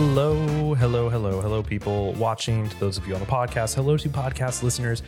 Hello, hello, hello, hello, people watching. To those of you on the podcast, hello to podcast listeners.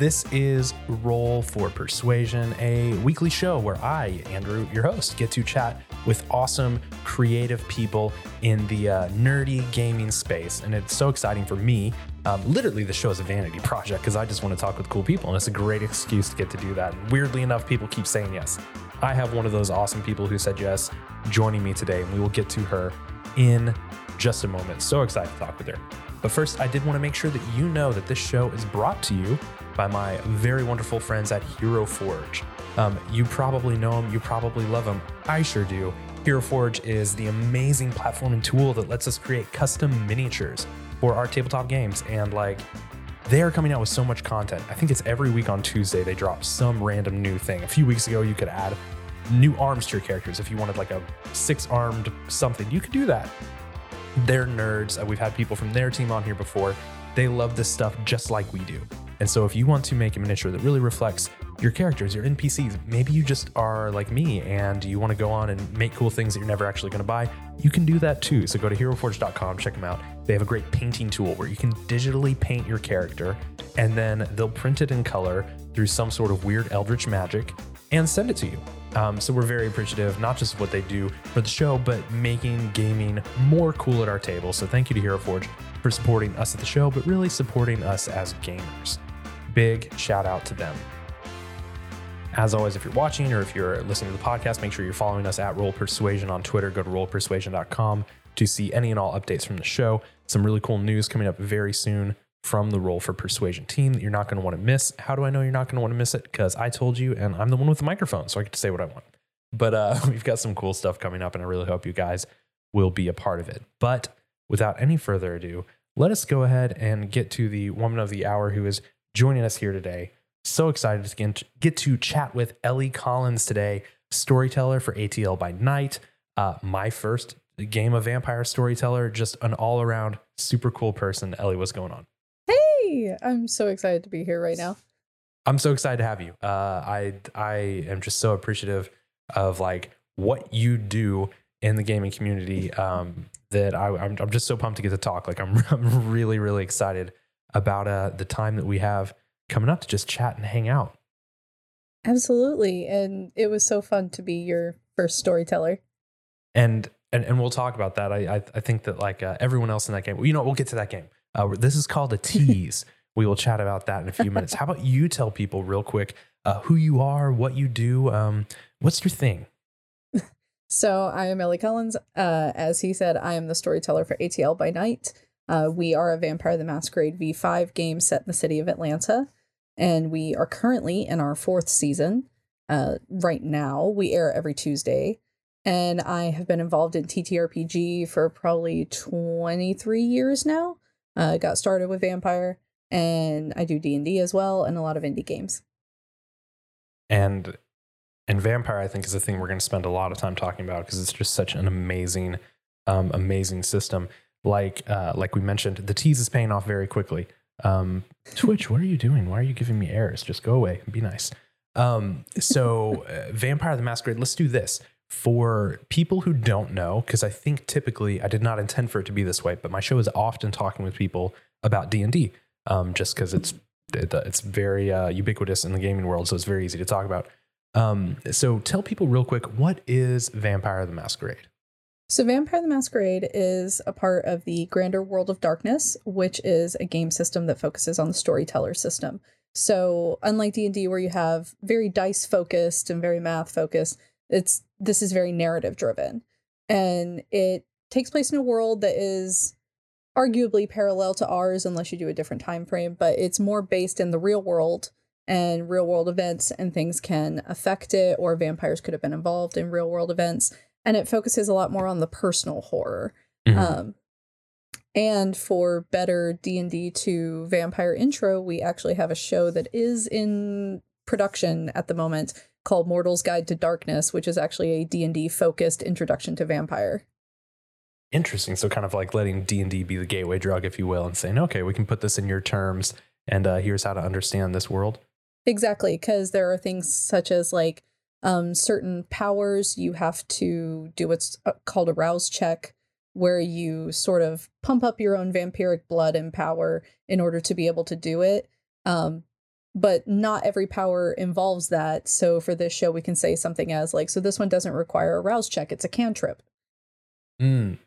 This is Roll for Persuasion, a weekly show where I, Andrew, your host, get to chat with awesome, creative people in the uh, nerdy gaming space. And it's so exciting for me. Um, literally, the show is a vanity project because I just want to talk with cool people, and it's a great excuse to get to do that. And weirdly enough, people keep saying yes. I have one of those awesome people who said yes joining me today, and we will get to her in just a moment. So excited to talk with her. But first, I did want to make sure that you know that this show is brought to you by my very wonderful friends at Hero Forge. Um, you probably know them, you probably love them. I sure do. Hero Forge is the amazing platforming tool that lets us create custom miniatures for our tabletop games. And like, they are coming out with so much content. I think it's every week on Tuesday they drop some random new thing. A few weeks ago, you could add new arms to your characters if you wanted like a six armed something. You could do that. They're nerds. Uh, We've had people from their team on here before. They love this stuff just like we do. And so, if you want to make a miniature that really reflects your characters, your NPCs, maybe you just are like me and you want to go on and make cool things that you're never actually going to buy, you can do that too. So, go to heroforge.com, check them out. They have a great painting tool where you can digitally paint your character and then they'll print it in color through some sort of weird eldritch magic and send it to you. Um, so we're very appreciative, not just of what they do for the show, but making gaming more cool at our table. So thank you to Hero Forge for supporting us at the show, but really supporting us as gamers. Big shout out to them. As always, if you're watching or if you're listening to the podcast, make sure you're following us at Roll Persuasion on Twitter. Go to rollpersuasion.com to see any and all updates from the show. Some really cool news coming up very soon from the Roll for Persuasion team that you're not going to want to miss. How do I know you're not going to want to miss it? Because I told you, and I'm the one with the microphone, so I get to say what I want. But uh, we've got some cool stuff coming up, and I really hope you guys will be a part of it. But without any further ado, let us go ahead and get to the woman of the hour who is joining us here today. So excited to get, get to chat with Ellie Collins today, storyteller for ATL by Night. Uh, my first game of vampire storyteller, just an all around super cool person. Ellie, what's going on? I'm so excited to be here right now. I'm so excited to have you. Uh, I I am just so appreciative of like what you do in the gaming community um, that I, I'm I'm just so pumped to get to talk. Like I'm I'm really really excited about uh, the time that we have coming up to just chat and hang out. Absolutely. And it was so fun to be your first storyteller. And and and we'll talk about that. I I, I think that like uh, everyone else in that game. You know, we'll get to that game. Uh, this is called a tease. we will chat about that in a few minutes. How about you tell people real quick uh, who you are, what you do, um, what's your thing? So I am Ellie Collins. Uh, as he said, I am the storyteller for ATL by Night. Uh, we are a Vampire the Masquerade V5 game set in the city of Atlanta, and we are currently in our fourth season. Uh, right now, we air every Tuesday, and I have been involved in TTRPG for probably 23 years now. Uh, got started with Vampire, and I do D and D as well, and a lot of indie games. And and vampire, I think, is a thing we're going to spend a lot of time talking about because it's just such an amazing, um, amazing system. Like uh, like we mentioned, the tease is paying off very quickly. Um, Twitch, what are you doing? Why are you giving me errors? Just go away. and Be nice. Um, so, uh, Vampire the Masquerade. Let's do this for people who don't know, because I think typically I did not intend for it to be this way, but my show is often talking with people about D and D, um, just because it's it's very uh, ubiquitous in the gaming world, so it's very easy to talk about. Um, so tell people real quick, what is Vampire the Masquerade? So, Vampire the Masquerade is a part of the Grander World of Darkness, which is a game system that focuses on the storyteller system. So, unlike D and D, where you have very dice focused and very math focused, it's this is very narrative driven, and it takes place in a world that is arguably parallel to ours, unless you do a different time frame. But it's more based in the real world and real world events, and things can affect it, or vampires could have been involved in real world events and it focuses a lot more on the personal horror. Mhm. Um, and for better D and D to vampire intro, we actually have a show that is in production at the moment called Mortal's Guide to Darkness, which is actually a D and D focused introduction to vampire. Interesting. So kind of like letting D and D be the gateway drug, if you will, and saying, okay, we can put this in your terms, and uh, here's how to understand this world. Exactly, because there are things such as like um, certain powers you have to do what's uh, called a rouse check where you sort of pump up your own vampiric blood and power in order to be able to do it. Um, but not every power involves that. So for this show, we can say something as like, so this one doesn't require a rouse check; it's a cantrip. Mm,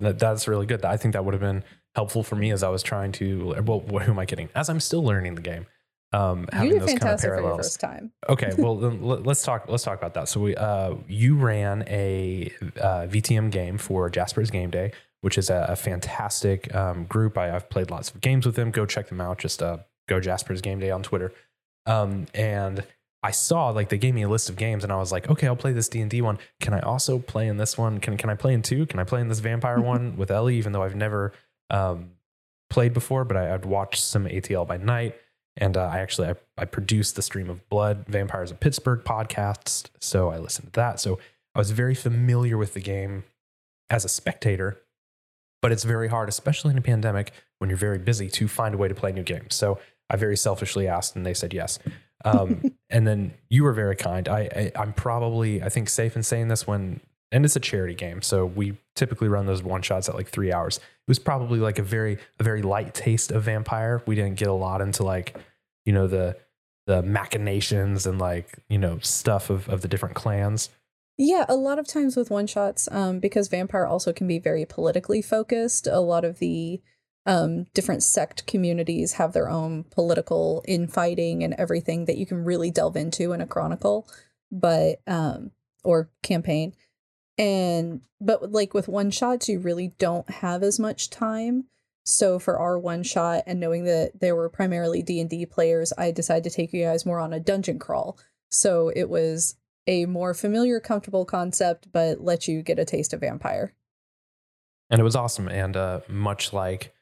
that that's really good. I think that would have been helpful for me as I was trying to. Well, who am I kidding? As I'm still learning the game, um, You having did those kind of fantastic for your parallels. first time. okay, well let's talk. Let's talk about that. So we, uh, you ran a uh, VTM game for Jasper's Game Day, which is a, a fantastic um, group. I, I've played lots of games with them. Go check them out. Just uh, go Jasper's Game Day on Twitter. Um, and I saw like they gave me a list of games, and I was like, okay, I'll play this D and D one. Can I also play in this one? Can can I play in two? Can I play in this vampire one with Ellie? Even though I've never um, played before, but I, I'd watched some ATL by night. And uh, I actually I, I produced the Stream of Blood Vampires of Pittsburgh podcast, so I listened to that. So I was very familiar with the game as a spectator, but it's very hard, especially in a pandemic when you're very busy, to find a way to play new games. So I very selfishly asked, and they said yes. Um, and then you were very kind. I, I I'm probably I think safe in saying this when and it's a charity game, so we typically run those one shots at like three hours. It was probably like a very a very light taste of vampire. We didn't get a lot into like you know the the machinations and like you know stuff of of the different clans. Yeah, a lot of times with one shots, um, because vampire also can be very politically focused. A lot of the um, different sect communities have their own political infighting and everything that you can really delve into in a chronicle, but um, or campaign. And but like with one shots, you really don't have as much time. So for our one shot, and knowing that there were primarily D and D players, I decided to take you guys more on a dungeon crawl. So it was a more familiar, comfortable concept, but let you get a taste of vampire. and it was awesome. And uh, much like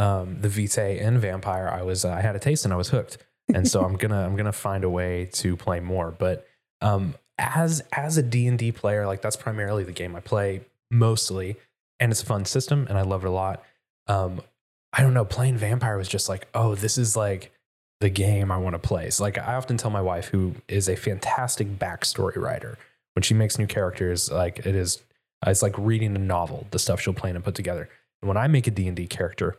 um, the Vitae and Vampire, I was uh, I had a taste and I was hooked. And so I'm gonna I'm gonna find a way to play more. But um, as as a D and D player, like that's primarily the game I play mostly, and it's a fun system and I love it a lot. Um, I don't know, playing Vampire was just like, oh, this is like the game I want to play. So like I often tell my wife, who is a fantastic backstory writer, when she makes new characters, like it is it's like reading a novel, the stuff she'll plan and put together. And when I make a D&D character,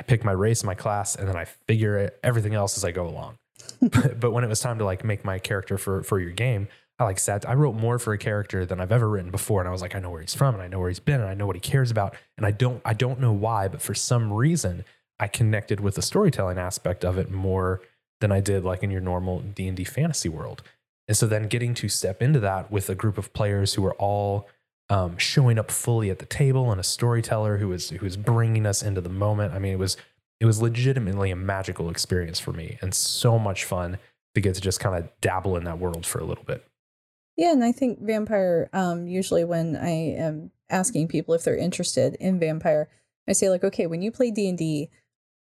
I pick my race, my class, and then I figure it, everything else as I go along. but, when it was time to like make my character for for your game, I like sat I wrote more for a character than I've ever written before and I was like I know where he's from and I know where he's been and I know what he cares about and I don't I don't know why, but for some reason I connected with the storytelling aspect of it more than I did like in your normal D&D fantasy world. And so then getting to step into that with a group of players who are all um, showing up fully at the table and a storyteller who is who is bringing us into the moment. I mean, it was it was legitimately a magical experience for me and so much fun to get to just kind of dabble in that world for a little bit. Yeah, and I think vampire. Um, usually when I am asking people if they're interested in vampire, I say like, okay, when you play D and D,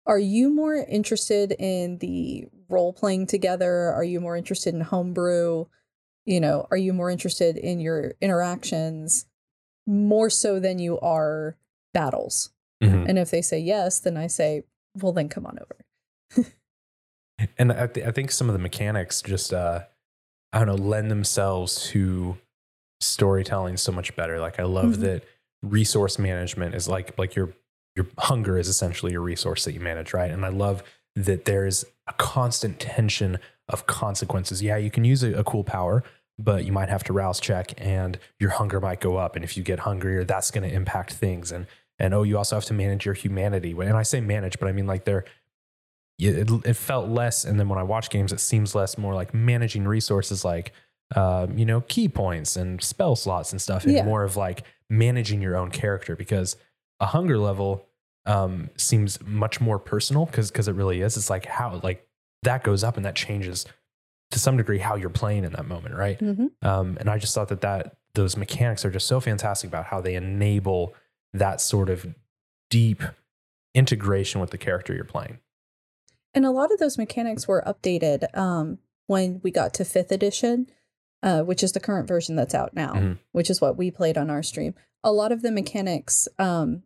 are you more interested in the role playing together? Are you more interested in homebrew? You know, are you more interested in your interactions more so than you are battles? Mhm. And if they say yes, then I say, well, then come on over. And I, th- I think some of the mechanics just uh, I don't know lend themselves to storytelling so much better. Like I love Mhm. that resource management is like like your your hunger is essentially a resource that you manage, right? And I love that there's a constant tension of consequences. Yeah, you can use a, a cool power, but you might have to rouse check and your hunger might go up. And if you get hungrier, that's going to impact things. And and oh, you also have to manage your humanity. And I say manage, but I mean like they're it, it felt less. And then when I watch games, it seems less more like managing resources, like um, you know ki points and spell slots and stuff, and Yeah. more of like managing your own character because a hunger level um, seems much more personal because because it really is. It's like how like that goes up and that changes to some degree how you're playing in that moment, right? Mm-hmm. Um, and I just thought that that those mechanics are just so fantastic about how they enable that sort of deep integration with the character you're playing. And a lot of those mechanics were updated um, when we got to fifth edition, uh, which is the current version that's out now, Mhm. which is what we played on our stream. A lot of the mechanics, um,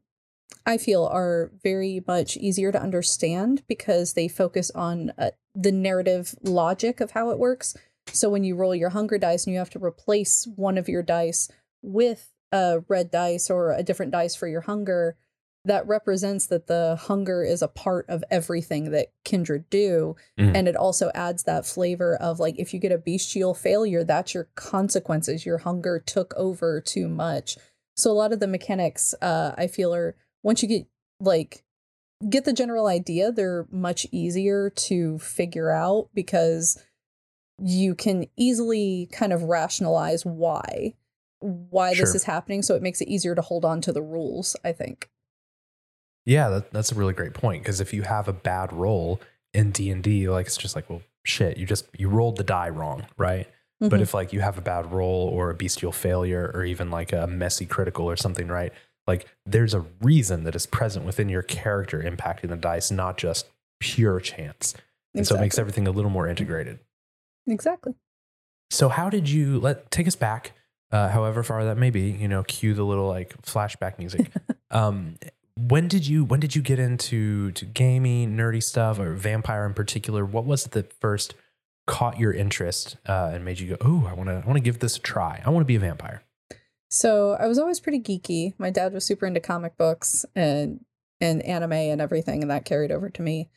I feel, are very much easier to understand because they focus on uh, the narrative logic of how it works. So when you roll your hunger dice and you have to replace one of your dice with a red dice or a different dice for your hunger, that represents that the hunger is a part of everything that kindred do Mhm. and it also adds that flavor of like if you get a bestial failure that's your consequences your hunger took over too much so a lot of the mechanics uh i feel are once you get like get the general idea they're much easier to figure out because you can easily kind of rationalize why why this is happening so it makes it easier to hold on to the rules i think Yeah, that, that's a really great point because if you have a bad roll in D and D, like it's just like, well, shit, you just you rolled the die wrong, right? But Mhm. if like you have a bad roll or a bestial failure or even like a messy critical or something, right? Like there's a reason that is present within your character impacting the dice, not just pure chance. And so it makes everything a little more integrated. exactly So how did you let take us back, uh, however far that may be, you know, cue the little like flashback music. um, when did you when did you get into to gaming, nerdy stuff, or vampire in particular? What was it that first caught your interest uh, and made you go, "Oh, I want to I want to give this a try. I want to be a vampire." So I was always pretty geeky. My dad was super into comic books and and anime and everything, and that carried over to me.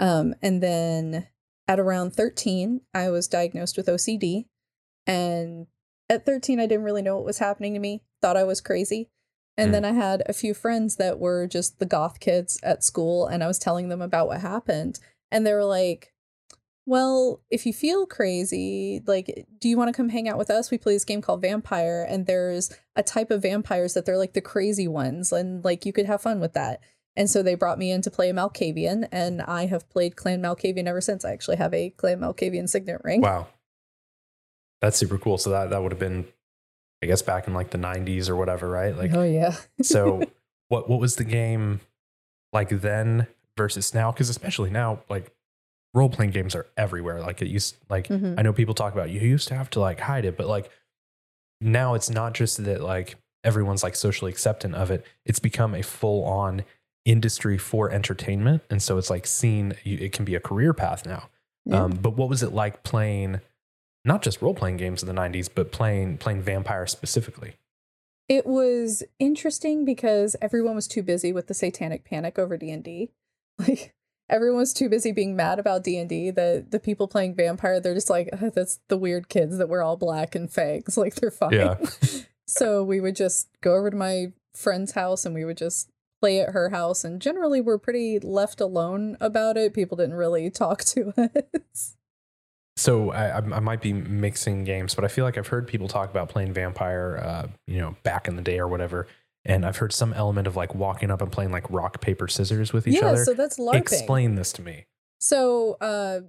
Um, and then at around 13, I was diagnosed with OCD. And at 13, I didn't really know what was happening to me, thought I was crazy. And Mm. then I had a few friends that were just the goth kids at school, and I was telling them about what happened. And they were like, well, if you feel crazy, like, eh, do you want to come hang out with us? We play this game called Vampire, and there's a type of vampires that they're like the crazy ones, and like you could have fun with that. And so they brought me in to play a Malkavian, and I have played Clan Malkavian ever since. I actually have a Clan Malkavian signet ring. Wow, that's super cool. So that that would have been, I guess, back in like the '90s or whatever, right? Like, oh yeah. so what what was the game like then versus now? Because especially now, like role playing games are everywhere. Like it used like Mhm. I know people talk about you used to have to like hide it, but like now it's not just that like everyone's like socially acceptant of it. It's become a full on industry for entertainment, and so it's like seen. you- It can be a career path now. Yeah. Um, but what was it like playing? Not just role playing games in the '90s, but playing playing vampire specifically. It was interesting because everyone was too busy with the satanic panic over D&D. Like everyone was too busy being mad about D&D that the people playing vampire they're just like "Ugh, that's the weird kids that wear all black and fags like they're fine. Yeah. so we would just go over to my friend's house and we would just play at her house and generally we're pretty left alone about it. People didn't really talk to us. So I, I I might be mixing games, but I feel like I've heard people talk about playing vampire, uh, you know, back in the day or whatever. And I've heard some element of like walking up and playing like rock paper scissors with each yeah, other. Yeah, so that's LARPing. Explain this to me. So uh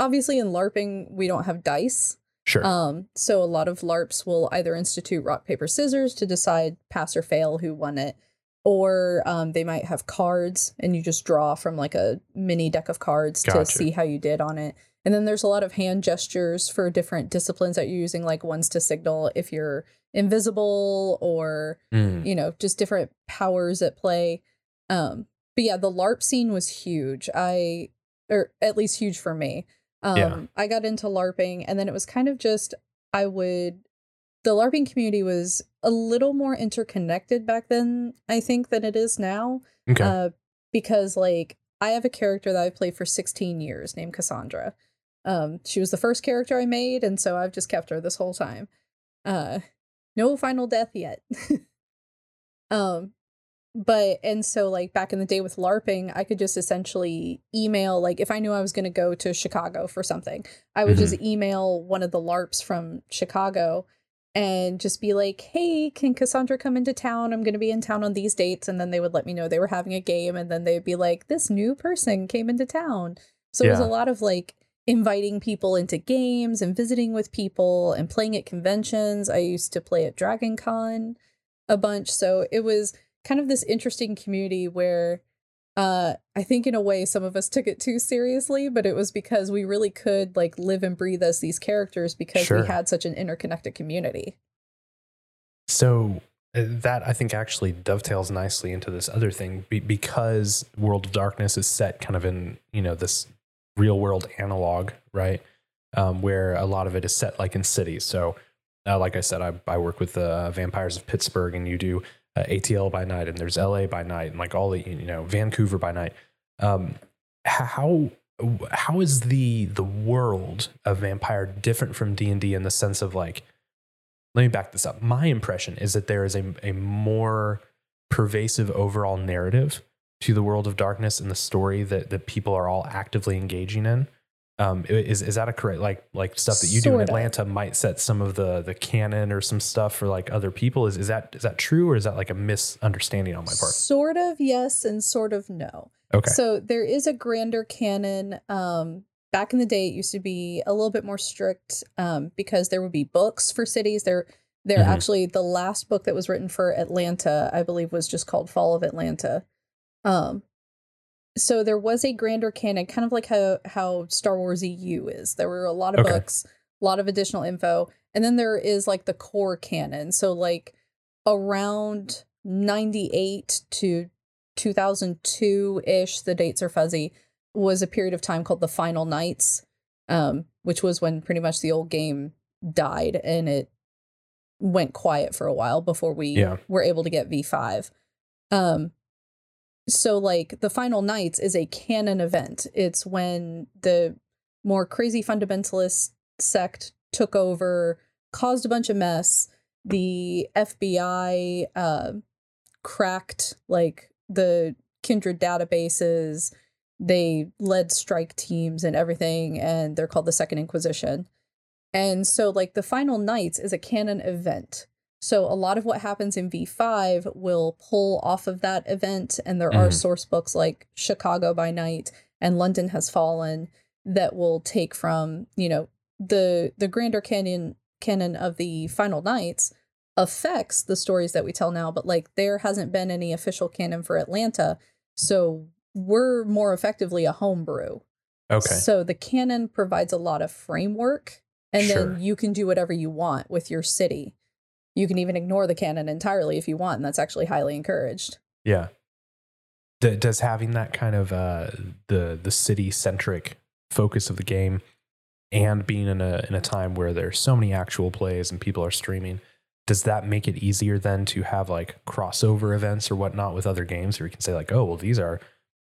obviously in LARPing we don't have dice. Sure. Um, so a lot of LARPs will either institute rock, paper, scissors to decide pass or fail who won it, or um, they might have cards and you just draw from like a mini deck of cards Gotcha. to see how you did on it. And then there's a lot of hand gestures for different disciplines that you're using, like ones to signal if you're invisible or Mm. you know just different powers at play um but yeah the larp scene was huge i or at least huge for me um Yeah. i got into larping and then it was kind of just i would the larping community was a little more interconnected back then i think than it is now Okay. uh because like i have a character that i've played for 16 years named cassandra um she was the first character i made and so i've just kept her this whole time uh no final death yet. Um but and so like back in the day with larping i could just essentially email like if i knew i was going to go to chicago for something i would just email one of the larps from chicago and just be like hey can cassandra come into town? I'm going to be in town on these dates and then they would let me know they were having a game and then they'd be like this new person came into town. So it was a lot of like inviting people into games and visiting with people and playing at conventions. I used to play at dragon con a bunch. So it was kind of this interesting community where uh i think in a way some of us took it too seriously but it was because we really could like live and breathe as these characters because Sure. we had such an interconnected community. So uh, that I think actually dovetails nicely into this other thing be- because World of Darkness is set kind of in you know this real world analog, right? Um, where a lot of it is set like in cities. So uh, like I said, I, I work with the uh, Vampires of Pittsburgh, and you do uh, ATL by night, and there's LA by night, and like all the you know Vancouver by night. Um, how how is the the world of Vampire different from D and D in the sense of like? Let me back this up. My impression is that there is a a more pervasive overall narrative to the world of darkness and the story that that people are all actively engaging in. Um, is is that a correct like like stuff that you do in. Atlanta might set some of the the canon or some stuff for like other people? Is is that is that true or is that like a misunderstanding on my part? Sort of yes and sort of no. Okay, So there is a grander canon. Um, back in the day, it used to be a little bit more strict um, because there would be books for cities. There, there Mhm. actually the last book that was written for Atlanta, I believe, was just called Fall of Atlanta. Um, so there was a grander canon, kind of like how how Star Wars EU is. There were a lot of Okay. books, a lot of additional info, and then there is like the core canon. So like around 98 to 2002 ish, the dates are fuzzy, was a period of time called the Final Nights, um, which was when pretty much the old game died and it went quiet for a while before we Yeah. were able to get V5. Um, so, like, the Final Nights is a canon event. It's when the more crazy fundamentalist sect took over, caused a bunch of mess. The FBI uh, cracked like the kindred databases. They led strike teams and everything, and they're called the Second Inquisition. And so, like, the Final Nights is a canon event. So, a lot of what happens in V5 will pull off of that event. And there are Mhm. source books like Chicago by Night and London Has Fallen that will take from, you know, the the grander canon canon of the Final Nights affects the stories that we tell now, but like there hasn't been any official canon for Atlanta. So we're more effectively a homebrew. okay, So the canon provides a lot of framework, and Sure. then you can do whatever you want with your city. You can even ignore the canon entirely if you want, and that's actually highly encouraged. yeah. D- does having that kind of uh, the the city centric focus of the game and being in a in a time where there's so many actual plays and people are streaming, does that make it easier then to have like crossover events or whatnot with other games where you can say like, oh well, these are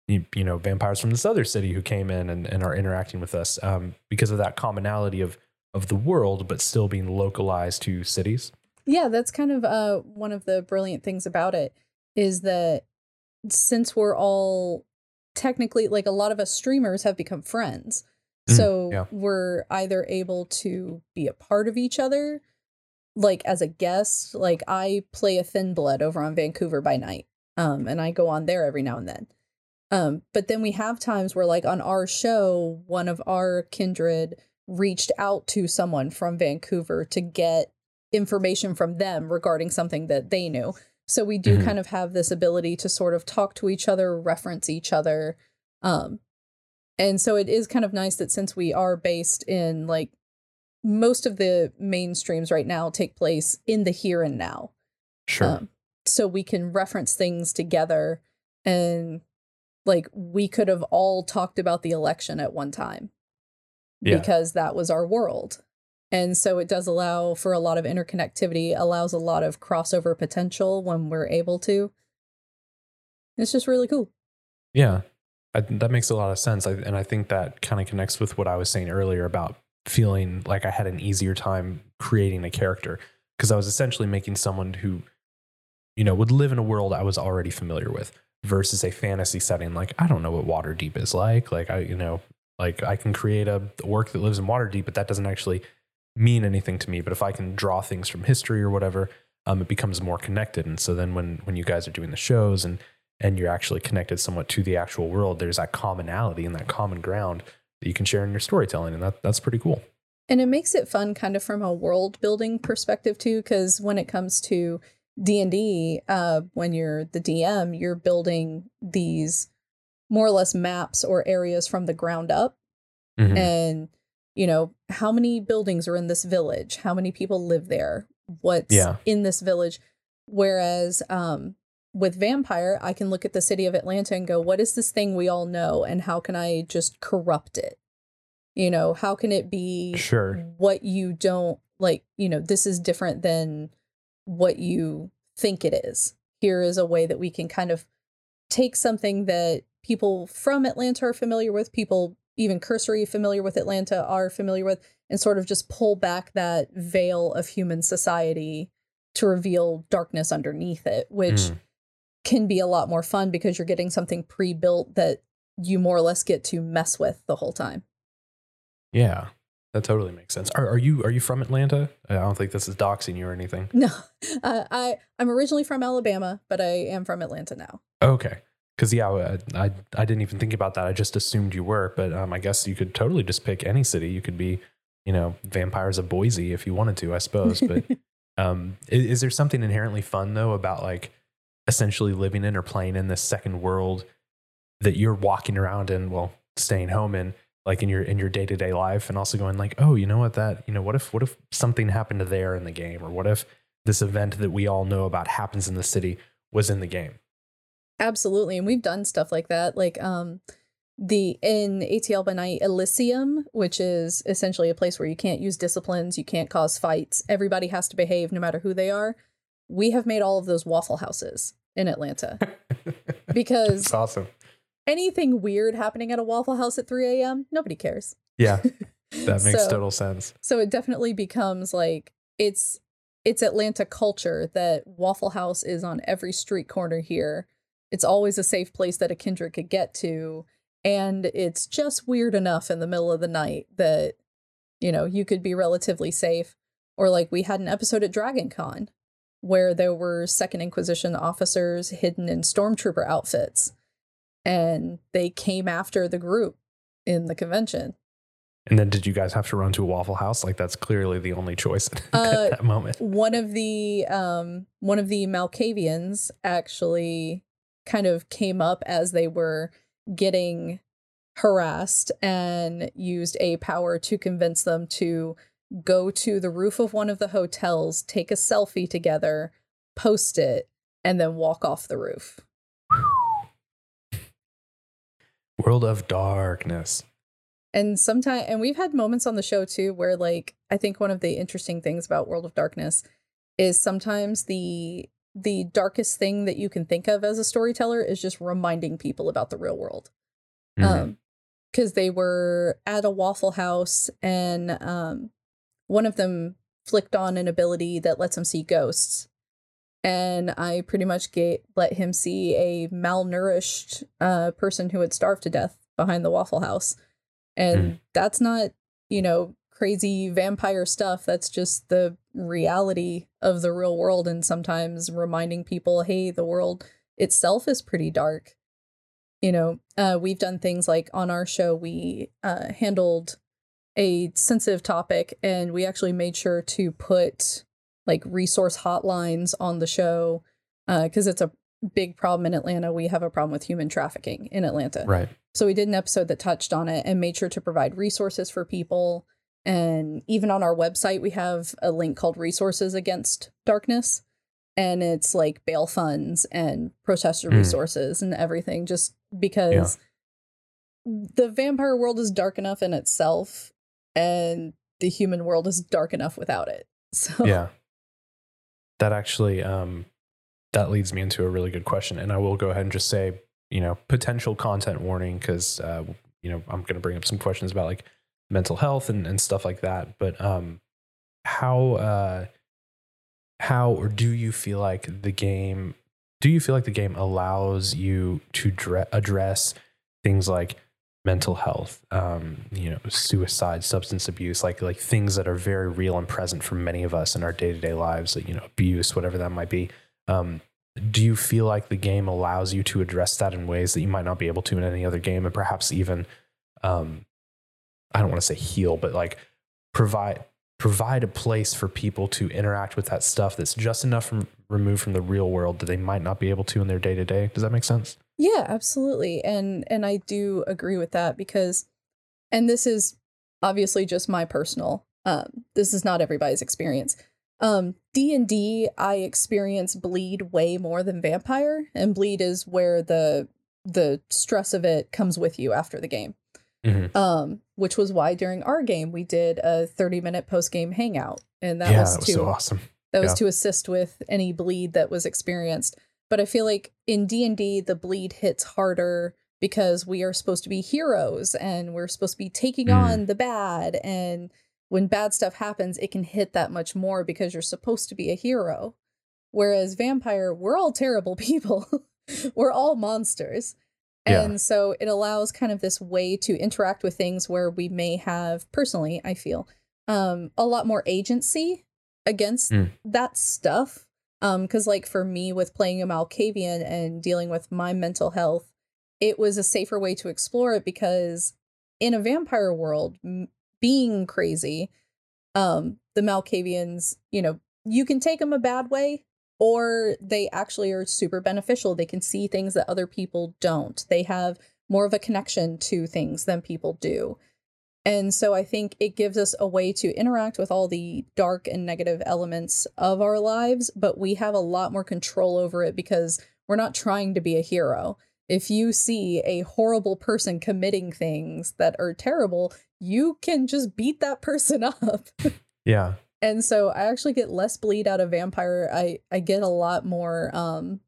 you, you know vampires from this other city who came in and, and are interacting with us um, because of that commonality of of the world, but still being localized to cities. Yeah, that's kind of uh one of the brilliant things about it is that since we're all technically like a lot of us streamers have become friends. Mm, So yeah. we're either able to be a part of each other like as a guest, like I play a thin blood over on Vancouver by night. Um and I go on there every now and then. Um but then we have times where like on our show one of our kindred reached out to someone from Vancouver to get information from them regarding something that they knew. So we do Mhm. kind of have this ability to sort of talk to each other, reference each other. Um and so it is kind of nice that since we are based in like most of the main streams right now take place in the here and now. Sure. Um, so we can reference things together and like we could have all talked about the election at one time Yeah. because that was our world. And so it does allow for a lot of interconnectivity, allows a lot of crossover potential when we're able to. It's just really cool. Yeah, I, that makes a lot of sense. I, and I think that kind of connects with what I was saying earlier about feeling like I had an easier time creating a character because I was essentially making someone who, you know, would live in a world I was already familiar with versus a fantasy setting. Like, I don't know what Waterdeep is like. Like, I, you know, like I can create a orc that lives in Waterdeep, but that doesn't actually mean anything to me. But if I can draw things from history or whatever, um, it becomes more connected. And so then when when you guys are doing the shows and and you're actually connected somewhat to the actual world, there's that commonality and that common ground that you can share in your storytelling, and that that's pretty cool. And it makes it fun kind of from a world building perspective too cuz when it comes to D&D uh when you're the DM, you're building these more or less maps or areas from the ground up Mhm. and you know how many buildings are in this village how many people live there what's Yeah. in this village whereas um with vampire i can look at the city of atlanta and go what is this thing we all know and how can i just corrupt it you know how can it be Sure. what you don't like, you know, this is different than what you think it is. Here is a way that we can kind of take something that people from Atlanta are familiar with, people even cursory familiar with Atlanta are familiar with, and sort of just pull back that veil of human society to reveal darkness underneath it, which mm. can be a lot more fun because you're getting something pre built that you more or less get to mess with the whole time. Yeah, that totally makes sense. Are, are you are you from Atlanta? I don't think this is doxing you or anything. No, uh, I I'm originally from Alabama, but I am from Atlanta now. Okay, because yeah, I, I, I didn't even think about that. I just assumed you were, but um, I guess you could totally just pick any city. You could be, you know, vampires of Boise if you wanted to, I suppose. But um, is, is there something inherently fun though about like essentially living in or playing in this second world that you're walking around in, well, staying home in, like in your in your day to day life, and also going like, oh, you know what that, you know, what if what if something happened there in the game, or what if this event that we all know about happens in the city was in the game Absolutely. And we've done stuff like that. Like um the in ATL by night Elysium, which is essentially a place where you can't use disciplines, you can't cause fights, everybody has to behave no matter who they are. We have made all of those waffle houses in Atlanta. because That's awesome. Anything weird happening at a waffle house at 3 a.m., nobody cares. Yeah. That makes so, total sense. So it definitely becomes like it's it's Atlanta culture that Waffle House is on every street corner here it's always a safe place that a kindred could get to. And it's just weird enough in the middle of the night that, you know, you could be relatively safe. Or like we had an episode at Dragon Con where there were Second Inquisition officers hidden in stormtrooper outfits. And they came after the group in the convention. And then did you guys have to run to a Waffle House? Like that's clearly the only choice uh, at that moment. One of the um one of the Malkavians actually kind of came up as they were getting harassed and used a power to convince them to go to the roof of one of the hotels, take a selfie together, post it, and then walk off the roof. World of Darkness. And sometimes, and we've had moments on the show too where, like, I think one of the interesting things about World of Darkness is sometimes the the darkest thing that you can think of as a storyteller is just reminding people about the real world. Mm-hmm. Um, because they were at a Waffle House and um, one of them flicked on an ability that lets him see ghosts. And I pretty much get, let him see a malnourished uh, person who had starved to death behind the Waffle House. And mm. that's not, you know, crazy vampire stuff. That's just the reality of the real world and sometimes reminding people, hey, the world itself is pretty dark. You know, uh, we've done things like on our show, we uh, handled a sensitive topic and we actually made sure to put like resource hotlines on the show because uh, it's a big problem in Atlanta. We have a problem with human trafficking in Atlanta. Right. So we did an episode that touched on it and made sure to provide resources for people and even on our website, we have a link called Resources Against Darkness. And it's like bail funds and protester mm. resources and everything, just because yeah. the vampire world is dark enough in itself and the human world is dark enough without it. So, yeah. That actually, um, that leads me into a really good question. And I will go ahead and just say, you know, potential content warning, because, uh, you know, I'm going to bring up some questions about like mental health and, and stuff like that. But um, how uh, how or do you feel like the game? Do you feel like the game allows you to dre- address things like mental health, um, you know, suicide, substance abuse, like like things that are very real and present for many of us in our day to day lives, you know, abuse, whatever that might be. Um, do you feel like the game allows you to address that in ways that you might not be able to in any other game, and perhaps even um, I don't want to say heal, but like provide provide a place for people to interact with that stuff that's just enough from removed from the real world that they might not be able to in their day to day. Does that make sense? Yeah, absolutely. And and I do agree with that because and this is obviously just my personal um this is not everybody's experience. Um D&D I experience bleed way more than vampire and bleed is where the the stress of it comes with you after the game. Mhm. Um, which was why during our game we did a 30 minute post game hangout. And that yeah, was that was to so awesome. that was to assist with any bleed that was experienced but i feel like in d&d the bleed hits harder because we are supposed to be heroes and we're supposed to be taking Mm. on the bad and when bad stuff happens it can hit that much more because you're supposed to be a hero whereas vampire we're all terrible people we're all monsters Yeah. and so it allows kind of this way to interact with things where we may have personally i feel um a lot more agency against Mm. that stuff um because like for me with playing a malkavian and dealing with my mental health it was a safer way to explore it because in a vampire world m- being crazy um the malkavians you know you can take them a bad way or they actually are super beneficial they can see things that other people don't they have more of a connection to things than people do and so I think it gives us a way to interact with all the dark and negative elements of our lives, but we have a lot more control over it because we're not trying to be a hero. If you see a horrible person committing things that are terrible, you can just beat that person up. Yeah. And so I actually get less bleed out of vampire. I I get a lot more um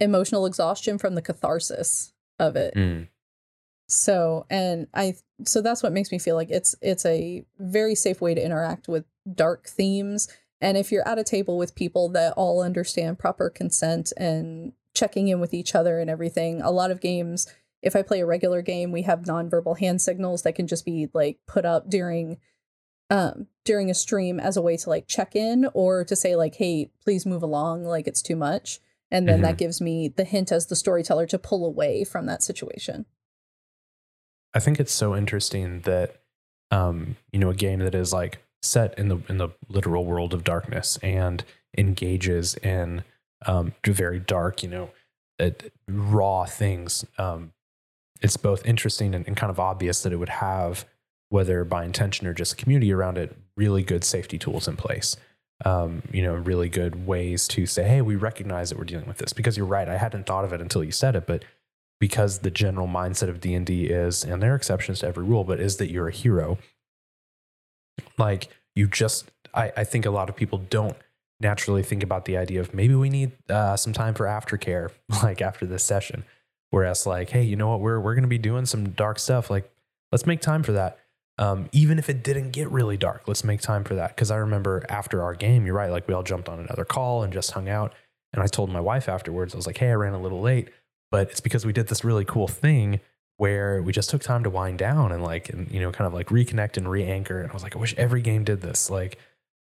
emotional exhaustion from the catharsis of it. Mm. So, and I so that's what makes me feel like it's it's a very safe way to interact with dark themes. And if you're at a table with people that all understand proper consent and checking in with each other and everything, a lot of games, if I play a regular game, we have nonverbal hand signals that can just be like put up during um during a stream as a way to like check in or to say like hey please move along like it's too much and then that gives me the hint as the storyteller to pull away from that situation I think it's so interesting that um, you know, a game that is like set in the in the literal world of darkness and engages in um very dark, you know, uh, raw things. Um it's both interesting and, and kind of obvious that it would have, whether by intention or just community around it, really good safety tools in place. Um, you know, really good ways to say, hey, we recognize that we're dealing with this. Because you're right, I hadn't thought of it until you said it, but because the general mindset of D&D is and there are exceptions to every rule but is that you're a hero like you just I, I think a lot of people don't naturally think about the idea of maybe we need uh, some time for aftercare like after this session whereas like hey you know what we're we're going to be doing some dark stuff like let's make time for that um, even if it didn't get really dark let's make time for that. Because i remember after our game you're right like we all jumped on another call and just hung out. And i told my wife afterwards i was like hey i ran a little late. But it's because we did this really cool thing where we just took time to wind down and like and you know kind of like reconnect and re-anchor. And i was like i wish every game did this. Like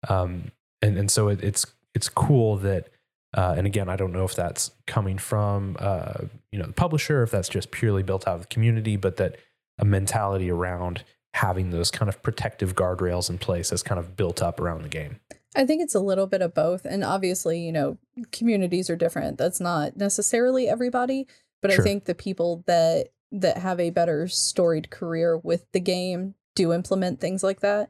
um and and so it, it's it's cool that uh, and again i don't know if that's coming from uh you know the publisher if that's just purely built out of the community but that a mentality around having those kind of protective guardrails in place has kind of built up around the game I think it's a little bit of both. And obviously, you know, communities are different. That's not necessarily everybody, but Sure. I think the people that that have a better storied career with the game do implement things like that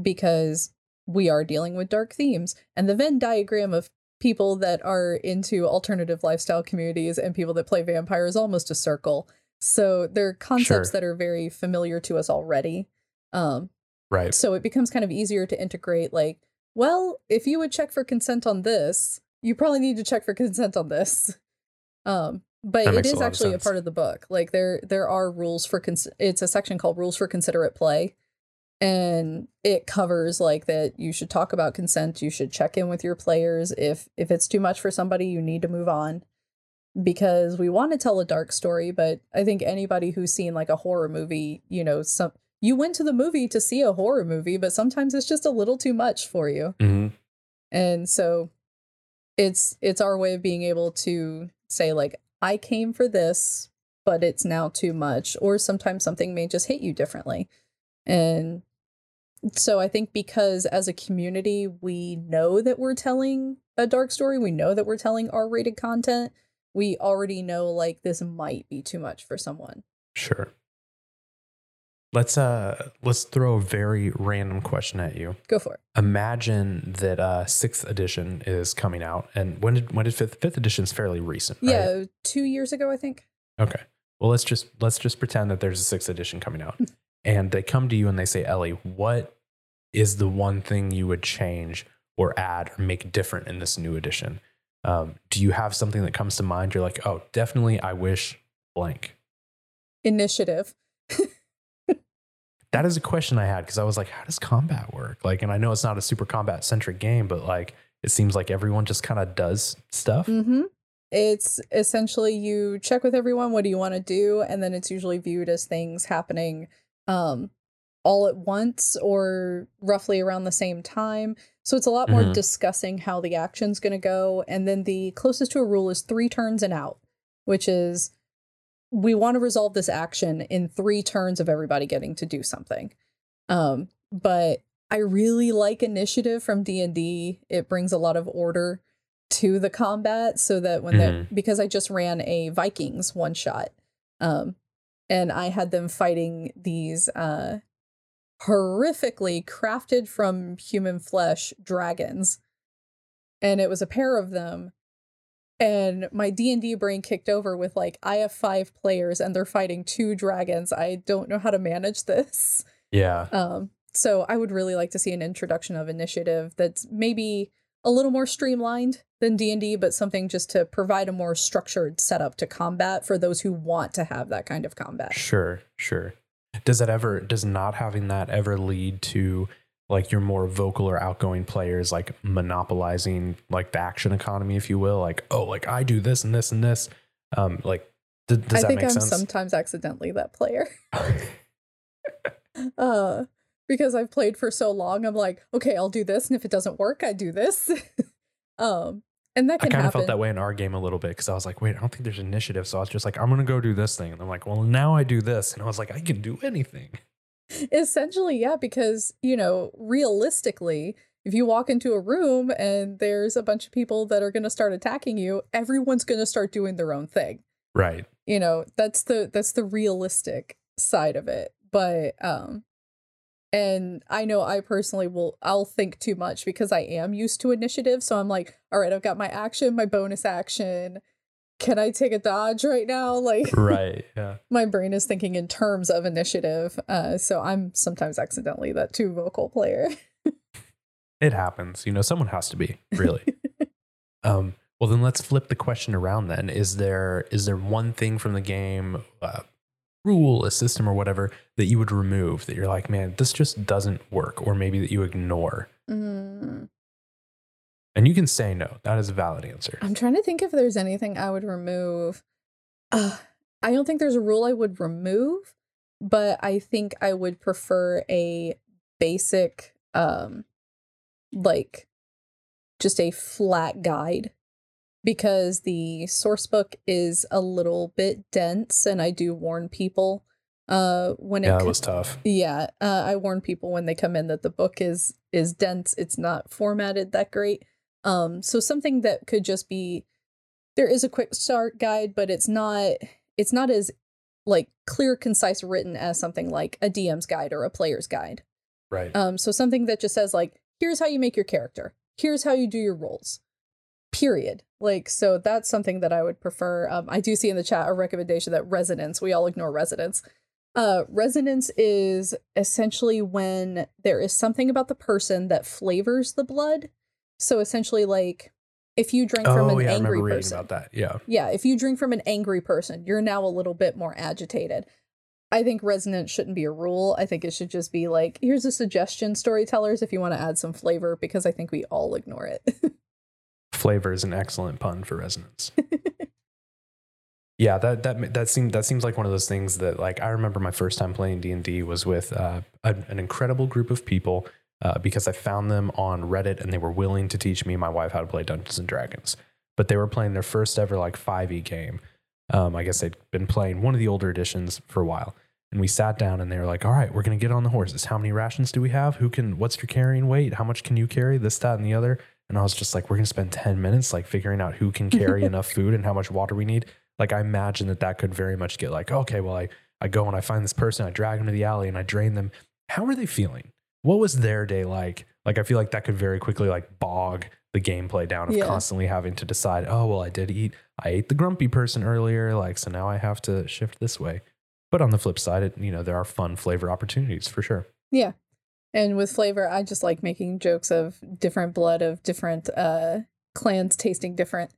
because we are dealing with dark themes. And the Venn diagram of people that are into alternative lifestyle communities and people that play vampire is almost a circle. So they're concepts Sure. that are very familiar to us already. Um, right so it becomes kind of easier to integrate like well if you would check for consent on this you probably need to check for consent on this um but That it a is of actually a part of the book like there there are rules for cons- it's a section called rules for considerate play and it covers like that you should talk about consent you should check in with your players if if it's too much for somebody you need to move on because we want to tell a dark story but i think anybody who's seen like a horror movie you know some you went to the movie to see a horror movie but sometimes it's just a little too much for you Mhm. and so it's it's our way of being able to say like i came for this but it's now too much or sometimes something may just hit you differently and so i think because as a community we know that we're telling a dark story we know that we're telling r-rated content we already know like this might be too much for someone Sure. Let's uh let's throw a very random question at you. go for it Imagine that uh sixth edition is coming out, and when did when did fifth fifth edition is fairly recent, right? yeah two years ago i think Okay. Well, let's just let's just pretend that there's a sixth edition coming out, and they come to you and they say, Ellie, what is the one thing you would change or add or make different in this new edition? Um, do you have something that comes to mind? You're like, oh, definitely, I wish blank. Initiative. that is a question I had because I was like, how does combat work? Like, and I know it's not a super combat centric game, but like, it seems like everyone just kind of does stuff. Mm-hmm. It's essentially you check with everyone, what do you want to do? And then it's usually viewed as things happening um, all at once or roughly around the same time. So it's a lot more Mhm. discussing how the action's going to go. And then the closest to a rule is three turns and out, which is we want to resolve this action in three turns of everybody getting to do something. Um, but I really like initiative from D&D. It brings a lot of order to the combat so that when they because I just ran a Vikings one shot. Um and I had them fighting these uh horrifically crafted from human flesh dragons. And it was a pair of them. And my D&D brain kicked over with like I have 5 players and they're fighting two dragons. I don't know how to manage this. Yeah. Um, so I would really like to see an introduction of initiative that's maybe a little more streamlined than D&D, but something just to provide a more structured setup to combat for those who want to have that kind of combat. Sure, sure. Does that ever does not having that ever lead to like your more vocal or outgoing players like monopolizing like the action economy, if you will? Like, oh, like I do this and this and this. Um, like, d- does I that think make I'm sense? sometimes accidentally that player. uh because I've played for so long, I'm like, okay, I'll do this, and if it doesn't work, I do this. um, and that I kind of felt that way in our game a little bit because I was like, wait, I don't think there's initiative. So I was just like, I'm gonna go do this thing. And I'm like, well, now I do this. And I was like, I can do anything. Essentially, yeah, because, you know, realistically, if you walk into a room and there's a bunch of people that are going to start attacking you, everyone's going to start doing their own thing. Right. You know, that's the that's the realistic side of it. But um and I know I personally will I'll think too much because I am used to initiative, so I'm like, all right, I've got my action, my bonus action. Can I take a dodge right now? Like Right. Yeah. my brain is thinking in terms of initiative. Uh, so I'm sometimes accidentally that too vocal player. It happens. You know, someone has to be, really. um, well then let's flip the question around then. Is there is there one thing from the game, uh, rule, a system or whatever that you would remove that you're like, man, this just doesn't work, or maybe that you ignore? Mm, And you can say no. That is a valid answer. I'm trying to think if there's anything I would remove. Uh, I don't think there's a rule I would remove, but I think I would prefer a basic, um, like just a flat guide because the source book is a little bit dense and I do warn people uh when it Yeah, co- was tough. yeah uh, i warn people when they come in that the book is is dense it's not formatted that great um so something that could just be there is a quick start guide but it's not it's not as like clear concise written as something like a dm's guide or a player's guide Right. um so something that just says like here's how you make your character here's how you do your roles period like so that's something that i would prefer um i do see in the chat a recommendation that resonance we all ignore resonance uh, resonance is essentially when there is something about the person that flavors the blood. So essentially, like if you drink from oh an yeah, angry person, about that. Yeah. yeah, if you drink from an angry person, you're now a little bit more agitated. I think resonance shouldn't be a rule. I think it should just be like, here's a suggestion, storytellers, if you want to add some flavor, because I think we all ignore it. Flavor is an excellent pun for resonance. yeah, that that that seems that seems like one of those things that like I remember my first time playing D and D was with uh, a, an incredible group of people uh, because I found them on Reddit and they were willing to teach me and my wife how to play Dungeons and Dragons. But they were playing their first ever like five e game. Um, I guess they'd been playing one of the older editions for a while. And we sat down and they were like, all right, we're going to get on the horses. How many rations do we have? Who can, what's your carrying weight? How much can you carry? This, that, and the other. And I was just like, we're going to spend 10 minutes like figuring out who can carry enough food and how much water we need. Like, I imagine that that could very much get like, okay, well, I, I go and I find this person, I drag them to the alley and I drain them. How are they feeling? What was their day like? Like, I feel like that could very quickly like bog the gameplay down of Yeah. constantly having to decide, oh, well, I did eat, I ate the grumpy person earlier. Like, so now I have to shift this way. But on the flip side, it, you know, there are fun flavor opportunities for sure. Yeah. And with flavor, I just like making jokes of different blood of different uh clans tasting different.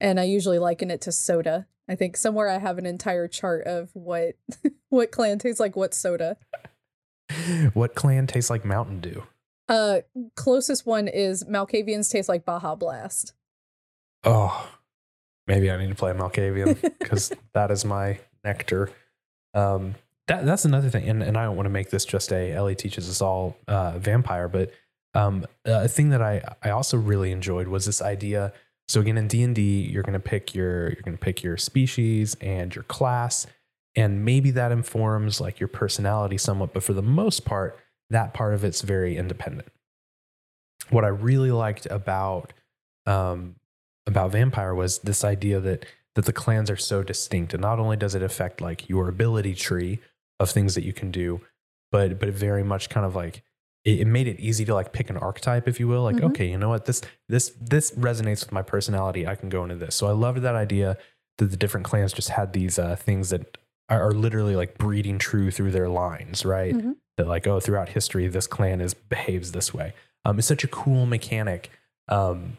And I usually liken it to soda. I think somewhere I have an entire chart of what what clan tastes like what soda. what clan tastes like Mountain Dew? Uh closest one is Malkavians taste like Baja Blast. Oh, maybe I need to play Malkavian because that is my nectar. Um, that that's another thing, and, and I don't want to make this just a Ellie teaches us all uh, vampire, but um, a thing that I I also really enjoyed was this idea. So again, in D and D, you're gonna pick your you're gonna pick your species and your class, and maybe that informs like your personality somewhat, but for the most part, that part of it's very independent. What I really liked about um, about vampire was this idea that that the clans are so distinct, and not only does it affect like your ability tree of things that you can do, but but it very much kind of like it, it made it easy to like pick an archetype, if you will. Like, Mhm. okay, you know what this this this resonates with my personality. I can go into this. So I loved that idea that the different clans just had these uh, things that are, are literally like breeding true through their lines, right? Mhm. That like oh, throughout history, this clan is behaves this way. Um, it's such a cool mechanic. Um,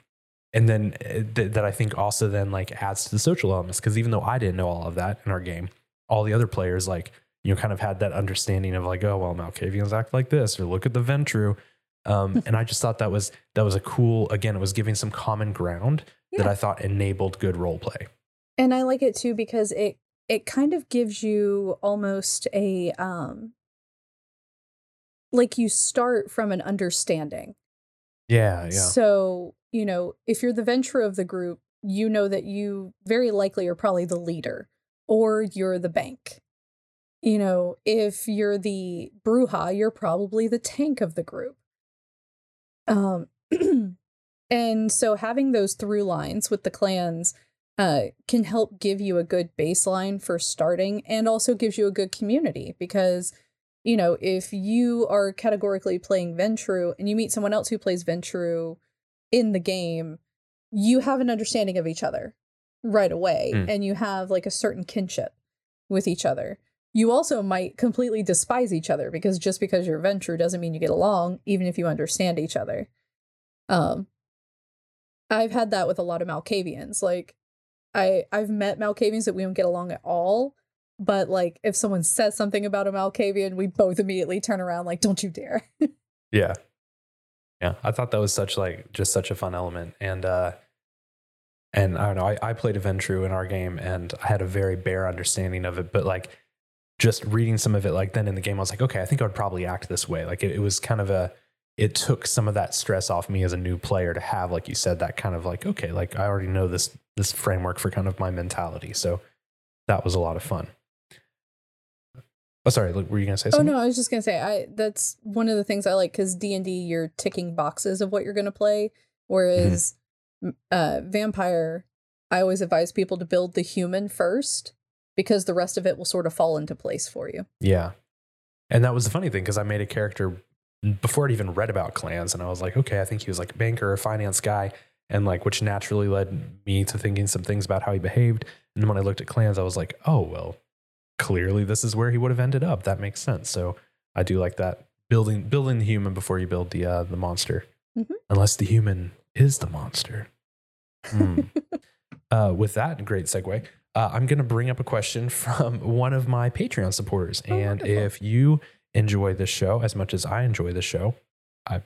and then uh, th- that I think also then like adds to the social elements because even though I didn't know all of that in our game, all the other players like you know kind of had that understanding of like oh well Malkavians act like this or look at the Ventrue, um, and I just thought that was that was a cool again it was giving some common ground that I thought enabled good role play. And I like it too because it it kind of gives you almost a um like you start from an understanding. Yeah, yeah, So, you know, if you're the Ventrue of the group, you know that you very likely are probably the leader or you're the bank. You know, if you're the Brujah, you're probably the tank of the group. Um and so having those through lines with the clans uh can help give you a good baseline for starting and also gives you a good community because you know, if you are categorically playing Ventrue and you meet someone else who plays Ventrue in the game, you have an understanding of each other right away Mm. and you have like a certain kinship with each other. You also might completely despise each other because just because you're Ventrue doesn't mean you get along, even if you understand each other. Um, I've had that with a lot of Malkavians. Like, I I've met Malkavians that we don't get along at all, but like if someone says something about a Malkavian, we both immediately turn around like, "Don't you dare!" yeah, yeah. I thought that was such like just such a fun element, and uh, and I don't know. I, I played a Aventru in our game, and I had a very bare understanding of it, but like just reading some of it, like then in the game, I was like, okay, I think I would probably act this way. Like it, it was kind of a, it took some of that stress off me as a new player to have, like you said, that kind of like, okay, like I already know this this framework for kind of my mentality. So that was a lot of fun. Oh, sorry. Were you gonna say oh no, I was just gonna say I that's one of the things I like because D and D you're ticking boxes of what you're gonna play, whereas m uh, vampire, I always advise people to build the human first because the rest of it will sort of fall into place for you. Yeah. And that was the funny thing because I made a character before I'd even read about clans, and I was like, okay, I think he was like a banker or finance guy, and like which naturally led me to thinking some things about how he behaved. And then when I looked at clans, I was like, oh well, clearly this is where he would have ended up. That makes sense. So I do like that building building the human before you build the uh, the monster, Mhm. unless the human is the monster. Hmm. uh, with that, great segue. Uh, I'm going to bring up a question from one of my Patreon supporters. Oh, and wonderful. if you enjoy this show as much as I enjoy the show, I,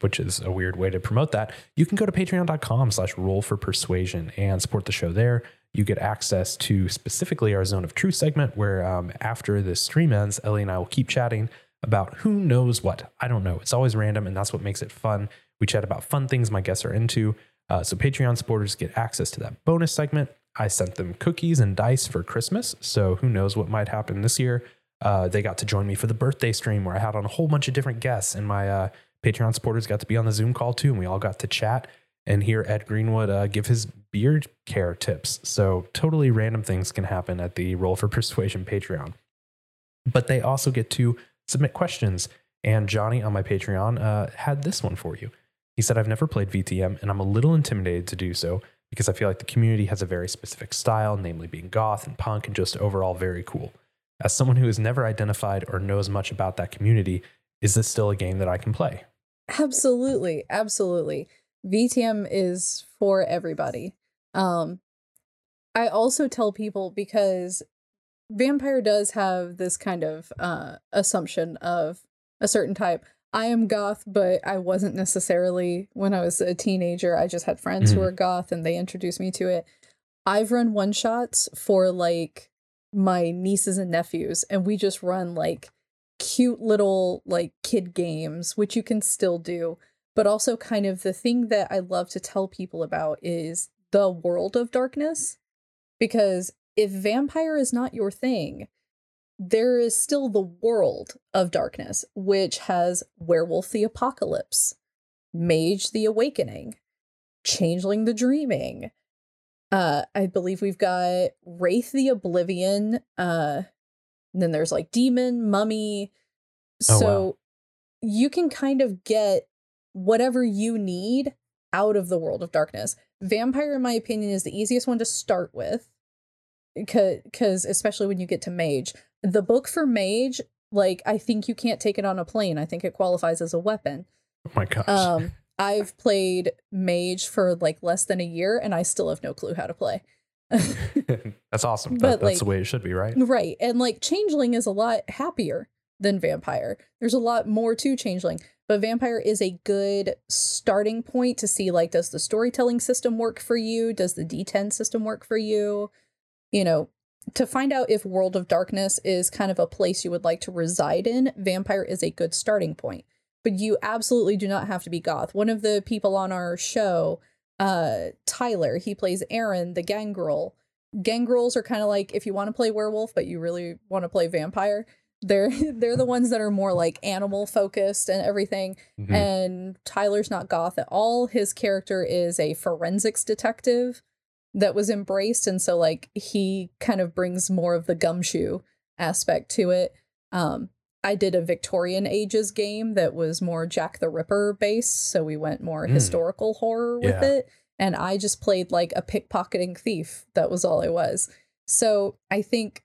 which is a weird way to promote that, you can go to patreon.com slash roll for persuasion and support the show there. You get access to specifically our Zone of Truth segment, where um, after the stream ends, Ellie and I will keep chatting about who knows what. I don't know. It's always random, and that's what makes it fun. We chat about fun things my guests are into. Uh, so Patreon supporters get access to that bonus segment. I sent them cookies and dice for Christmas, so who knows what might happen this year. Uh, they got to join me for the birthday stream where I had on a whole bunch of different guests, and my uh, Patreon supporters got to be on the Zoom call too, and we all got to chat and hear Ed Greenwood uh, give his beard care tips. So totally random things can happen at the Roll for Persuasion Patreon. But they also get to submit questions, and Johnny on my Patreon uh, had this one for you. He said, I've never played VTM, and I'm a little intimidated to do so because I feel like the community has a very specific style, namely being goth and punk and just overall very cool. As someone who has never identified or knows much about that community, is this still a game that I can play? Absolutely, absolutely. VTM is for everybody. Um I also tell people because vampire does have this kind of uh assumption of a certain type. I am goth, but I wasn't necessarily when I was a teenager. I just had friends Mhm. who were goth and they introduced me to it. I've run one shots for like my nieces and nephews, and we just run like cute little like kid games, which you can still do. But also, kind of the thing that I love to tell people about is the world of darkness. Because if vampire is not your thing, there is still the world of darkness, which has Werewolf the Apocalypse, Mage the Awakening, Changeling the Dreaming. Uh, I believe we've got Wraith the Oblivion. Uh, and then there's like Demon, Mummy. Oh, wow. So you can kind of get whatever you need out of the world of darkness. Vampire, in my opinion, is the easiest one to start with. Because, especially when you get to Mage, the book for Mage, like, I think you can't take it on a plane. I think it qualifies as a weapon. Oh my gosh. Um, I've played Mage for like less than a year and I still have no clue how to play. that's awesome. but, That, that's the way it should be, right? Right. And like Changeling is a lot happier than Vampire. There's a lot more to Changeling, but Vampire is a good starting point to see like does the storytelling system work for you? Does the D10 system work for you? You know, to find out if World of Darkness is kind of a place you would like to reside in, Vampire is a good starting point. But you absolutely do not have to be goth. One of the people on our show, uh Tyler, he plays Aaron, the gangrel gangrels are kind of like if you want to play werewolf but you really want to play vampire they're they're the ones that are more like animal focused and everything Mhm. and tyler's not goth at all his character is a forensics detective that was embraced and so like he kind of brings more of the gumshoe aspect to it um i did a victorian ages game that was more jack the ripper based so we went more Mm. historical horror with Yeah. it and I just played like a pickpocketing thief. That was all I was. So I think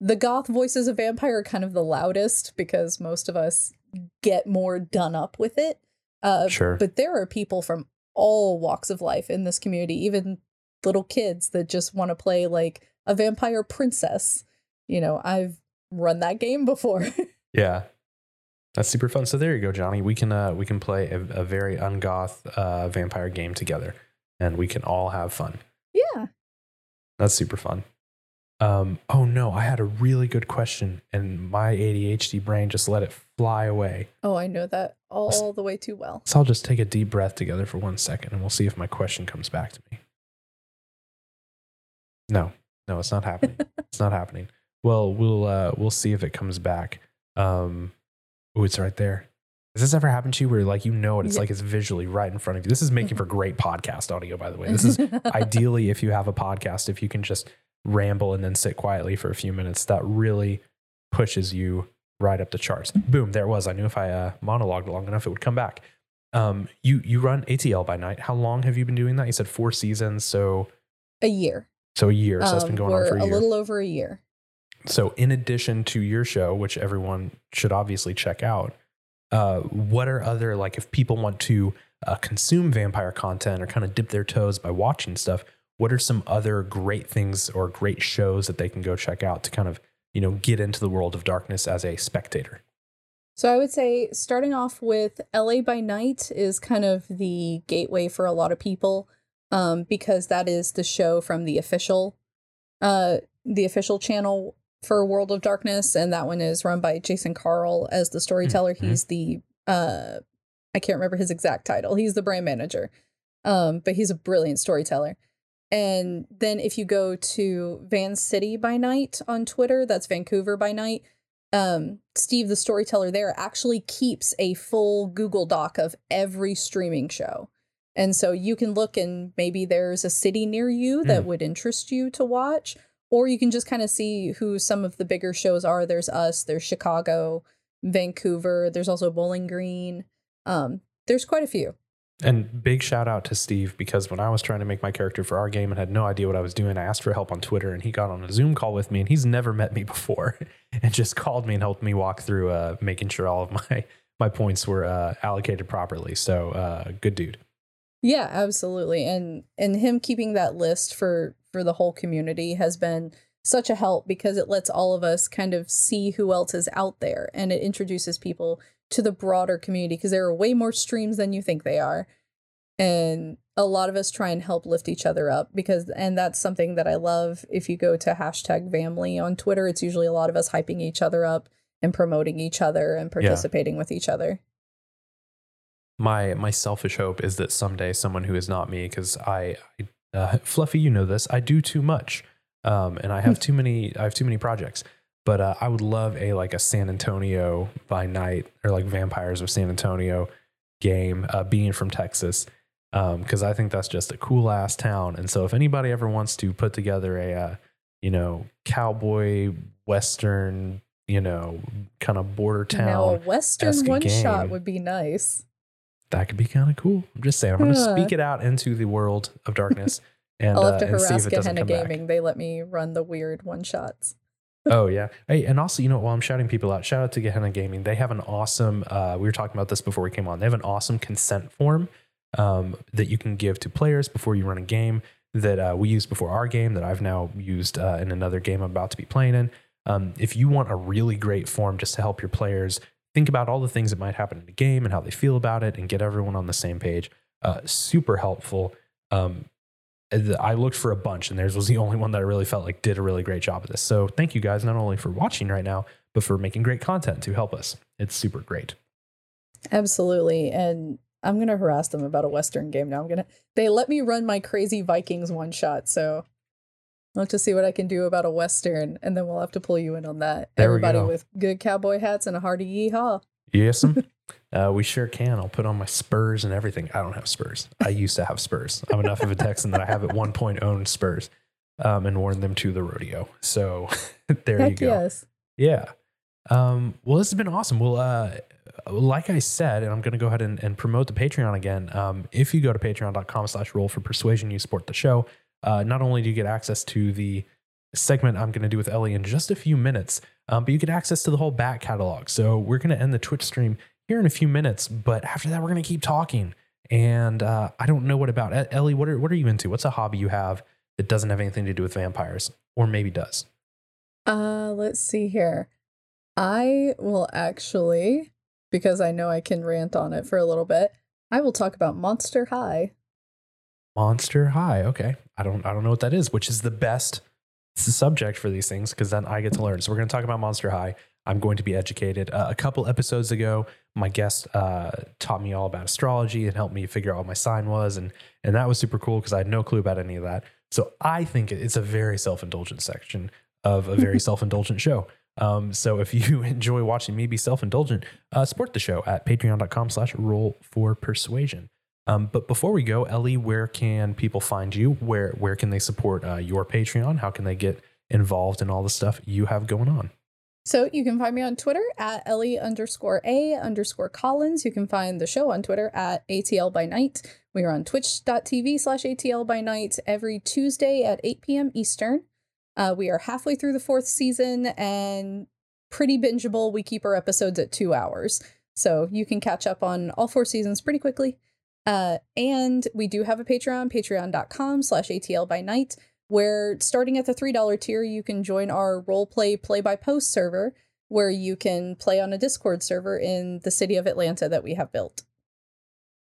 the goth voices of vampire are kind of the loudest because most of us get more done up with it. Uh, Sure. But there are people from all walks of life in this community, even little kids that just want to play like a vampire princess. You know, I've run that game before. Yeah. That's super fun. So there you go, Johnny. We can uh we can play a, a very ungoth uh vampire game together and we can all have fun. yeah. That's super fun. Um oh no, I had a really good question and my ADHD brain just let it fly away. Oh, I know that all the way too well. So I'll just take a deep breath together for one second and we'll see if my question comes back to me. No, no, it's not happening. it's not happening. Well, we'll uh we'll see if it comes back. Um oh, it's right there. Has this ever happened to you where like you know it? It's Yeah. like it's visually right in front of you. This is making for great podcast audio, by the way. This is ideally if you have a podcast, if you can just ramble and then sit quietly for a few minutes, that really pushes you right up the charts. Boom, there it was. I knew if I uh, monologued long enough, it would come back. Um, you you run ATL by night. How long have you been doing that? You said four seasons, so a year. so a year. So that's been Um, going on for a year. little over a year. So, in addition to your show, which everyone should obviously check out, uh, what are other like if people want to uh, consume vampire content or kind of dip their toes by watching stuff? What are some other great things or great shows that they can go check out to kind of you know get into the world of darkness as a spectator? So I would say starting off with LA by Night is kind of the gateway for a lot of people um, because that is the show from the official uh, the official channel for World of Darkness and that one is run by Jason Carl as the storyteller. Mhm. He's the uh, I can't remember his exact title. He's the brand manager. Um, but he's a brilliant storyteller. And then if you go to Van City by Night on Twitter, that's Vancouver by Night, um, Steve, the storyteller there, actually keeps a full Google Doc of every streaming show. And so you can look and maybe there's a city near you that Mm. would interest you to watch, or you can just kind of see who some of the bigger shows are. There's us, there's Chicago, Vancouver, there's also Bowling Green. Um, there's quite a few. And big shout out to Steve because when I was trying to make my character for our game and had no idea what I was doing, I asked for help on Twitter and he got on a Zoom call with me and he's never met me before and just called me and helped me walk through uh, making sure all of my my points were uh, allocated properly. So uh, good dude. Yeah, absolutely. And and him keeping that list for for the whole community has been such a help because it lets all of us kind of see who else is out there and it introduces people to the broader community because there are way more streams than you think they are. And a lot of us try and help lift each other up because and that's something that I love. If you go to hashtag family on Twitter, it's usually a lot of us hyping each other up and promoting each other and participating yeah. with each other my my selfish hope is that someday someone who is not me because I, I uh, fluffy you know this i do too much um, and i have too many i have too many projects but uh, i would love a like a san antonio by night or like vampires of san antonio game uh, being from texas because um, i think that's just a cool ass town and so if anybody ever wants to put together a uh, you know cowboy western you know kind of border town now a western one game, shot would be nice that could be kind of cool. I'm just saying. I'm going to speak it out into the world of darkness. And, I'll have to uh, harass Gehenna Gaming. Back. They let me run the weird one shots. Oh yeah. Hey, and also, you know, while I'm shouting people out, shout out to Gehenna Gaming. They have an awesome. Uh, we were talking about this before we came on. They have an awesome consent form um, that you can give to players before you run a game. That uh, we used before our game. That I've now used uh, in another game I'm about to be playing in. Um, if you want a really great form just to help your players think about all the things that might happen in the game and how they feel about it and get everyone on the same page. Uh, super helpful. Um, I looked for a bunch and theirs was the only one that I really felt like did a really great job of this. So thank you guys not only for watching right now, but for making great content to help us. It's super great. Absolutely. And I'm going to harass them about a Western game now. I'm going to, they let me run my crazy Vikings one shot. So I'll have to see what I can do about a Western, and then we'll have to pull you in on that. There Everybody with good cowboy hats and a hearty yeehaw. Yes, uh, we sure can. I'll put on my Spurs and everything. I don't have Spurs. I used to have Spurs. I'm enough of a Texan that I have at one point owned Spurs um, and worn them to the rodeo. So there Heck you go. Yes. Yeah. Um, well, this has been awesome. Well, uh, like I said, and I'm going to go ahead and, and, promote the Patreon again. Um, if you go to patreon.com slash roll for persuasion, you support the show. Uh, not only do you get access to the segment I'm going to do with Ellie in just a few minutes, um, but you get access to the whole back catalog. So we're going to end the Twitch stream here in a few minutes, but after that, we're going to keep talking. And uh, I don't know what about Ellie. What are what are you into? What's a hobby you have that doesn't have anything to do with vampires, or maybe does? Uh, let's see here. I will actually, because I know I can rant on it for a little bit. I will talk about Monster High. Monster High. Okay. I don't I don't know what that is, which is the best subject for these things because then I get to learn. So we're going to talk about Monster High. I'm going to be educated. Uh, a couple episodes ago, my guest uh, taught me all about astrology and helped me figure out what my sign was, and and that was super cool because I had no clue about any of that. So I think it's a very self indulgent section of a very self indulgent show. Um, so if you enjoy watching me be self indulgent, uh, support the show at patreon.com/slash roll for persuasion. Um, but before we go, Ellie, where can people find you? Where where can they support uh, your Patreon? How can they get involved in all the stuff you have going on? So you can find me on Twitter at Ellie underscore A underscore Collins. You can find the show on Twitter at ATL by night. We are on twitch.tv slash ATL by night every Tuesday at 8 p.m. Eastern. Uh, we are halfway through the fourth season and pretty bingeable. We keep our episodes at two hours. So you can catch up on all four seasons pretty quickly. Uh, and we do have a Patreon, patreon.com slash ATL by night, where starting at the $3 tier, you can join our roleplay play by post server, where you can play on a Discord server in the city of Atlanta that we have built.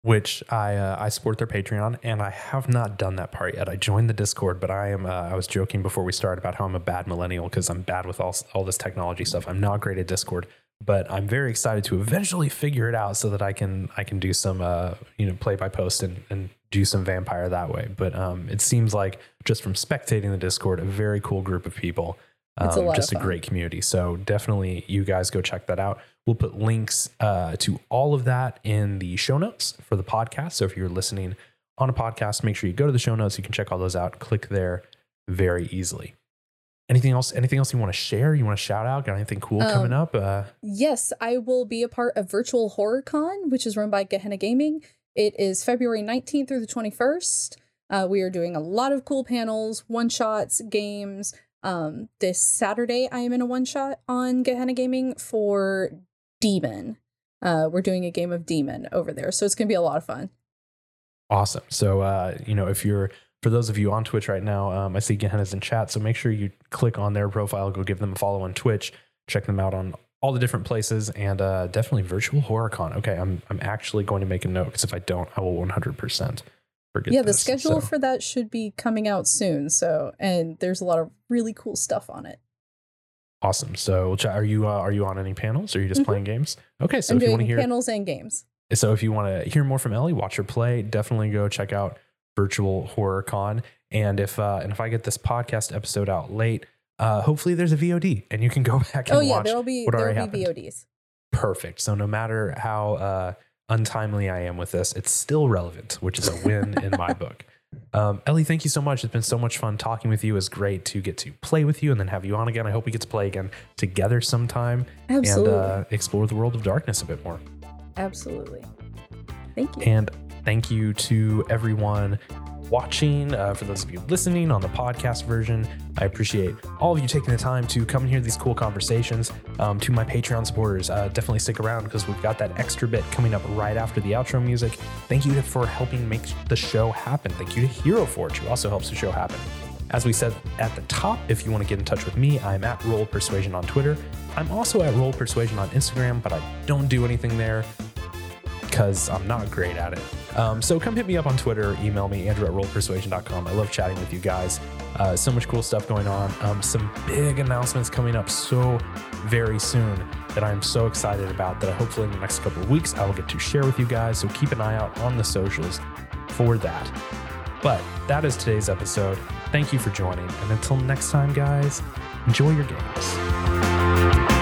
Which I uh, I support their Patreon, and I have not done that part yet. I joined the Discord, but I am uh, I was joking before we started about how I'm a bad millennial because I'm bad with all all this technology stuff. I'm not great at Discord, but I'm very excited to eventually figure it out so that I can I can do some uh you know play by post and and do some vampire that way. But um, it seems like just from spectating the Discord, a very cool group of people. Um, a just a great community. So definitely, you guys go check that out. We'll put links uh, to all of that in the show notes for the podcast. So if you're listening on a podcast, make sure you go to the show notes. You can check all those out. Click there very easily anything else anything else you want to share you want to shout out got anything cool um, coming up uh yes i will be a part of virtual horror con which is run by gehenna gaming It is February 19th through the 21st. Uh, we are doing a lot of cool panels, one shots, games. Um, this Saturday, I am in a one shot on Gehenna Gaming for Demon. Uh, we're doing a game of Demon over there, so it's gonna be a lot of fun. Awesome. So, uh, you know, if you're for those of you on Twitch right now, um, I see Gehenna's in chat, so make sure you click on their profile, go give them a follow on Twitch, check them out on all the different places, and uh, definitely Virtual HorrorCon. Okay, I'm I'm actually going to make a note because if I don't, I will 100 percent forget. yeah, the this. schedule So, for that should be coming out soon. So, and there's a lot of really cool stuff on it. awesome. So, are you uh, are you on any panels? Or are you just Mhm. playing games? Okay, so I'm if you want to hear panels and games. So if you want to hear more from Ellie, watch her play, definitely go check out Virtual Horror Con. And if uh, and if I get this podcast episode out late, uh, hopefully there's a VOD and you can go back and Oh yeah, watch. there'll be what there'll already be happened. VODs. Perfect. So no matter how uh, untimely I am with this, it's still relevant, which is a win in my book. Um, Ellie, thank you so much. It's been so much fun talking with you. It's great to get to play with you and then have you on again. I hope we get to play again together sometime Absolutely, and uh, explore the world of darkness a bit more. absolutely. Thank you. And thank you to everyone watching. Uh, for those of you listening on the podcast version, I appreciate all of you taking the time to come and hear these cool conversations. Um, to my Patreon supporters, uh, definitely stick around because we've got that extra bit coming up right after the outro music. Thank you for helping make the show happen. Thank you to Hero Forge, who also helps the show happen. As we said at the top, if you want to get in touch with me, I'm at Roll Persuasion on Twitter. I'm also at Roll Persuasion on Instagram, but I don't do anything there because I'm not great at it. Um, so come hit me up on Twitter, email me, Andrew at rollpersuasion.com. I love chatting with you guys. Uh, so much cool stuff going on. Um, some big announcements coming up so very soon that I'm so excited about that hopefully in the next couple of weeks I will get to share with you guys. So keep an eye out on the socials for that. But that is today's episode. Thank you for joining. And until next time, guys, enjoy your games.